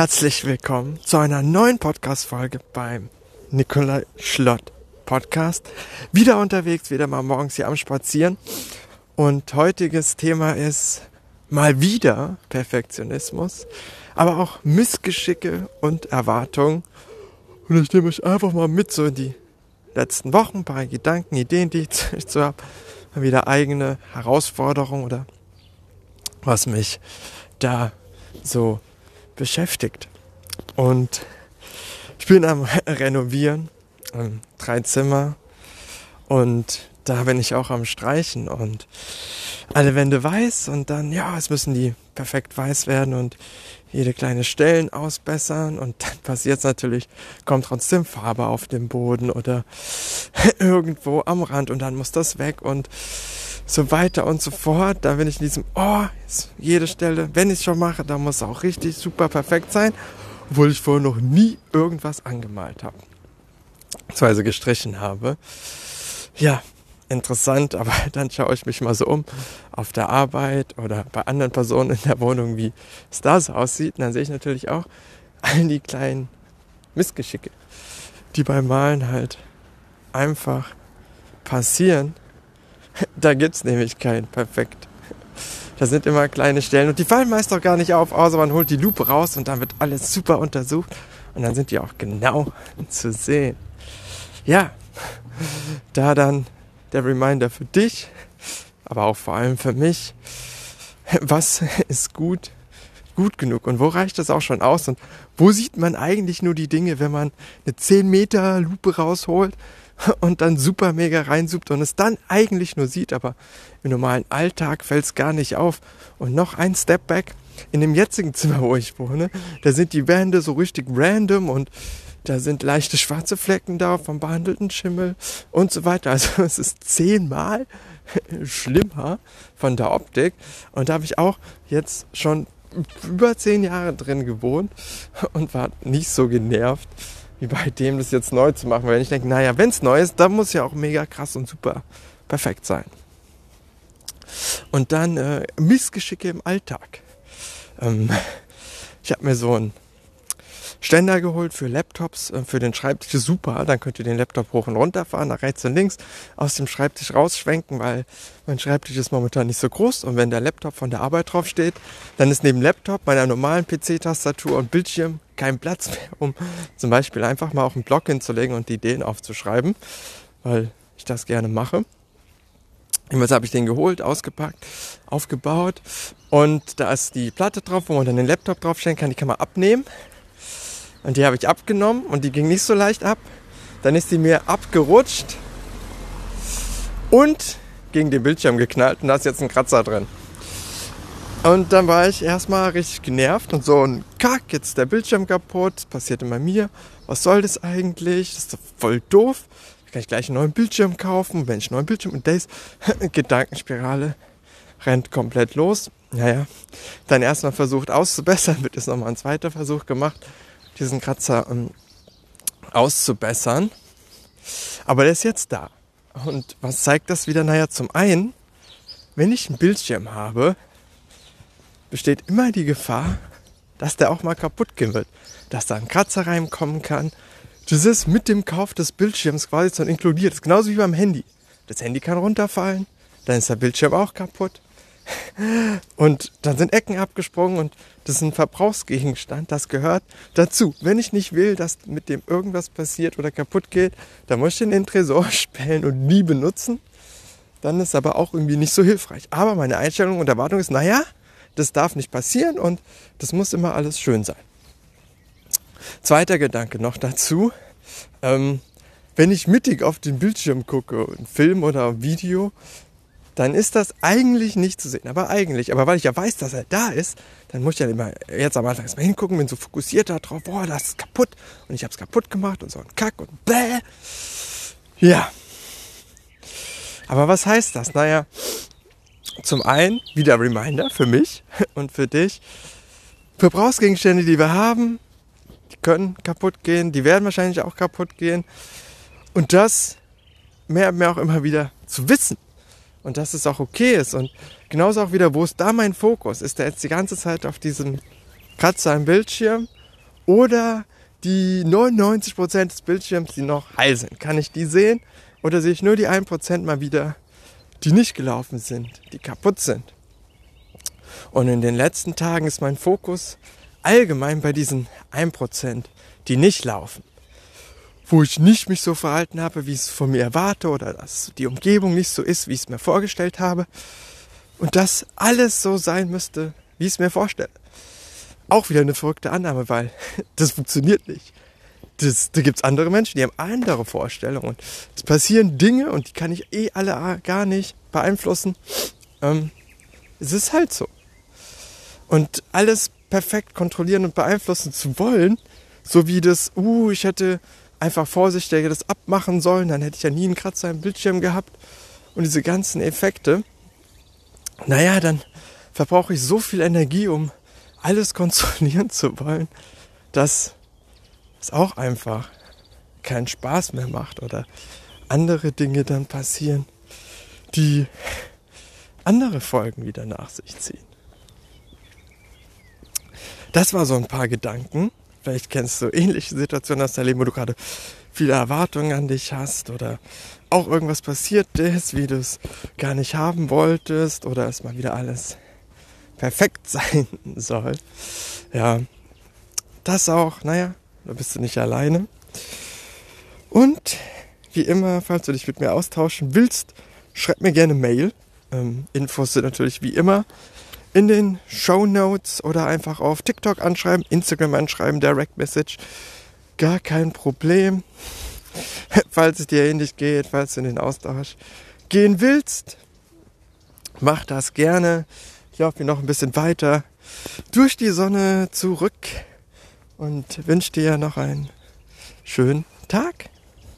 Herzlich willkommen zu einer neuen Podcast-Folge beim Nikolai Schlott Podcast. Wieder unterwegs, wieder mal morgens hier am Spazieren. Und heutiges Thema ist mal wieder Perfektionismus, aber auch Missgeschicke und Erwartungen. Und ich nehme euch einfach mal mit so in die letzten Wochen, ein paar Gedanken, Ideen, die ich so habe. Wieder eigene Herausforderungen oder was mich da so beschäftigt. Und ich bin am Renovieren, ähm, drei Zimmer und da bin ich auch am Streichen. Und alle Wände weiß und dann, ja, es müssen die perfekt weiß werden und jede kleine Stellen ausbessern. Und dann passiert es natürlich, kommt trotzdem Farbe auf dem Boden oder irgendwo am Rand und dann muss das weg. Und so weiter und so fort. Da bin ich in diesem, oh, jede Stelle, wenn ich es schon mache, da muss es auch richtig super perfekt sein, obwohl ich vorher noch nie irgendwas angemalt habe. Beziehungsweise gestrichen habe. Ja, interessant, aber dann schaue ich mich mal so um auf der Arbeit oder bei anderen Personen in der Wohnung, wie es da so aussieht. Und dann sehe ich natürlich auch all die kleinen Missgeschicke, die beim Malen halt einfach passieren Da gibt es nämlich kein Perfekt. Da sind immer kleine Stellen und die fallen meist auch gar nicht auf, außer man holt die Lupe raus und dann wird alles super untersucht und dann sind die auch genau zu sehen. Ja, da dann der Reminder für dich, aber auch vor allem für mich, was ist gut, gut genug und wo reicht das auch schon aus und wo sieht man eigentlich nur die Dinge, wenn man eine 10 Meter Lupe rausholt und dann super mega reinsucht und es dann eigentlich nur sieht, aber im normalen Alltag fällt es gar nicht auf. Und noch ein Step back, in dem jetzigen Zimmer, wo ich wohne, da sind die Wände so richtig random und da sind leichte schwarze Flecken da vom behandelten Schimmel und so weiter. Also es ist zehnmal schlimmer von der Optik. Und da habe ich auch jetzt schon über zehn Jahre drin gewohnt und war nicht so genervt wie bei dem, das jetzt neu zu machen. Weil ich denke, naja, wenn es neu ist, dann muss ja auch mega krass und super perfekt sein. Und dann äh, Missgeschicke im Alltag. Ähm, ich habe mir so ein Ständer geholt für Laptops, äh, für den Schreibtisch. Super, dann könnt ihr den Laptop hoch und runter fahren, nach rechts und links aus dem Schreibtisch rausschwenken, weil mein Schreibtisch ist momentan nicht so groß. Und wenn der Laptop von der Arbeit drauf steht, dann ist neben Laptop, meiner normalen PC-Tastatur und Bildschirm kein Platz mehr, um zum Beispiel einfach mal auf einen Blog hinzulegen und die Ideen aufzuschreiben, weil ich das gerne mache. Jedenfalls habe ich den geholt, ausgepackt, aufgebaut und da ist die Platte drauf, wo man dann den Laptop draufstellen kann. Die kann man abnehmen und die habe ich abgenommen und die ging nicht so leicht ab. Dann ist die mir abgerutscht und gegen den Bildschirm geknallt und da ist jetzt ein Kratzer drin. Und dann war ich erstmal richtig genervt und so ein Kack, jetzt ist der Bildschirm kaputt, passiert immer mir. Was soll das eigentlich? Das ist doch voll doof. Da kann ich gleich einen neuen Bildschirm kaufen. Wenn ich einen neuen Bildschirm und Days, Gedankenspirale rennt komplett los. Naja, dann erstmal versucht auszubessern, wird jetzt nochmal ein zweiter Versuch gemacht diesen Kratzer ähm, auszubessern. Aber der ist jetzt da. Und was zeigt das wieder? Naja, zum einen, wenn ich einen Bildschirm habe, besteht immer die Gefahr, dass der auch mal kaputt gehen wird. Dass da ein Kratzer reinkommen kann. Das ist mit dem Kauf des Bildschirms quasi schon inkludiert. Das ist genauso wie beim Handy. Das Handy kann runterfallen, dann ist der Bildschirm auch kaputt. Und dann sind Ecken abgesprungen und das ist ein Verbrauchsgegenstand, das gehört dazu. Wenn ich nicht will, dass mit dem irgendwas passiert oder kaputt geht, dann muss ich den in den Tresor sperren und nie benutzen. Dann ist aber auch irgendwie nicht so hilfreich. Aber meine Einstellung und Erwartung ist, naja, das darf nicht passieren und das muss immer alles schön sein. Zweiter Gedanke noch dazu. Ähm, wenn ich mittig auf den Bildschirm gucke, ein Film oder ein Video, dann ist das eigentlich nicht zu sehen. Aber eigentlich, aber weil ich ja weiß, dass er da ist, dann muss ich ja immer jetzt am Anfang erstmal hingucken, bin so fokussiert darauf, boah, das ist kaputt und ich habe es kaputt gemacht und so ein Kack und bäh. Ja. Aber was heißt das? Naja, zum einen wieder Reminder für mich und für dich. Verbrauchsgegenstände, die wir haben, die können kaputt gehen, die werden wahrscheinlich auch kaputt gehen. Und das mehr und mehr auch immer wieder zu wissen und dass es auch okay ist. Und genauso auch wieder, wo ist da mein Fokus? Ist der jetzt die ganze Zeit auf diesem Kratzer im Bildschirm Oder die 99% des Bildschirms, die noch heil sind. Kann ich die sehen? Oder sehe ich nur die 1% mal wieder, die nicht gelaufen sind, die kaputt sind? Und in den letzten Tagen ist mein Fokus allgemein bei diesen 1%, die nicht laufen. Wo ich nicht mich so verhalten habe, wie ich es von mir erwarte oder dass die Umgebung nicht so ist, wie ich es mir vorgestellt habe. Und dass alles so sein müsste, wie ich es mir vorstelle. Auch wieder eine verrückte Annahme, weil das funktioniert nicht. Das, da gibt's andere Menschen, die haben andere Vorstellungen. es passieren Dinge und die kann ich eh alle gar nicht beeinflussen. Ähm, es ist halt so. Und alles perfekt kontrollieren und beeinflussen zu wollen, so wie das, uh, ich hätte einfach vorsichtiger das abmachen sollen, dann hätte ich ja nie einen Kratzer im Bildschirm gehabt und diese ganzen Effekte. Naja, dann verbrauche ich so viel Energie, um alles kontrollieren zu wollen, dass es auch einfach keinen Spaß mehr macht oder andere Dinge dann passieren, die andere Folgen wieder nach sich ziehen. Das war so ein paar Gedanken. Vielleicht kennst du ähnliche Situationen aus deinem Leben, wo du gerade viele Erwartungen an dich hast oder auch irgendwas passiert ist, wie du es gar nicht haben wolltest oder es mal wieder alles perfekt sein soll. Ja, das auch, naja, da bist du nicht alleine. Und wie immer, falls du dich mit mir austauschen willst, schreib mir gerne Mail. Ähm, Infos sind natürlich wie immer in den Show Notes oder einfach auf TikTok anschreiben, Instagram anschreiben, Direct Message. Gar kein Problem. falls es dir ähnlich geht, falls du in den Austausch gehen willst, mach das gerne. Ich hoffe noch ein bisschen weiter durch die Sonne zurück und wünsche dir noch einen schönen Tag.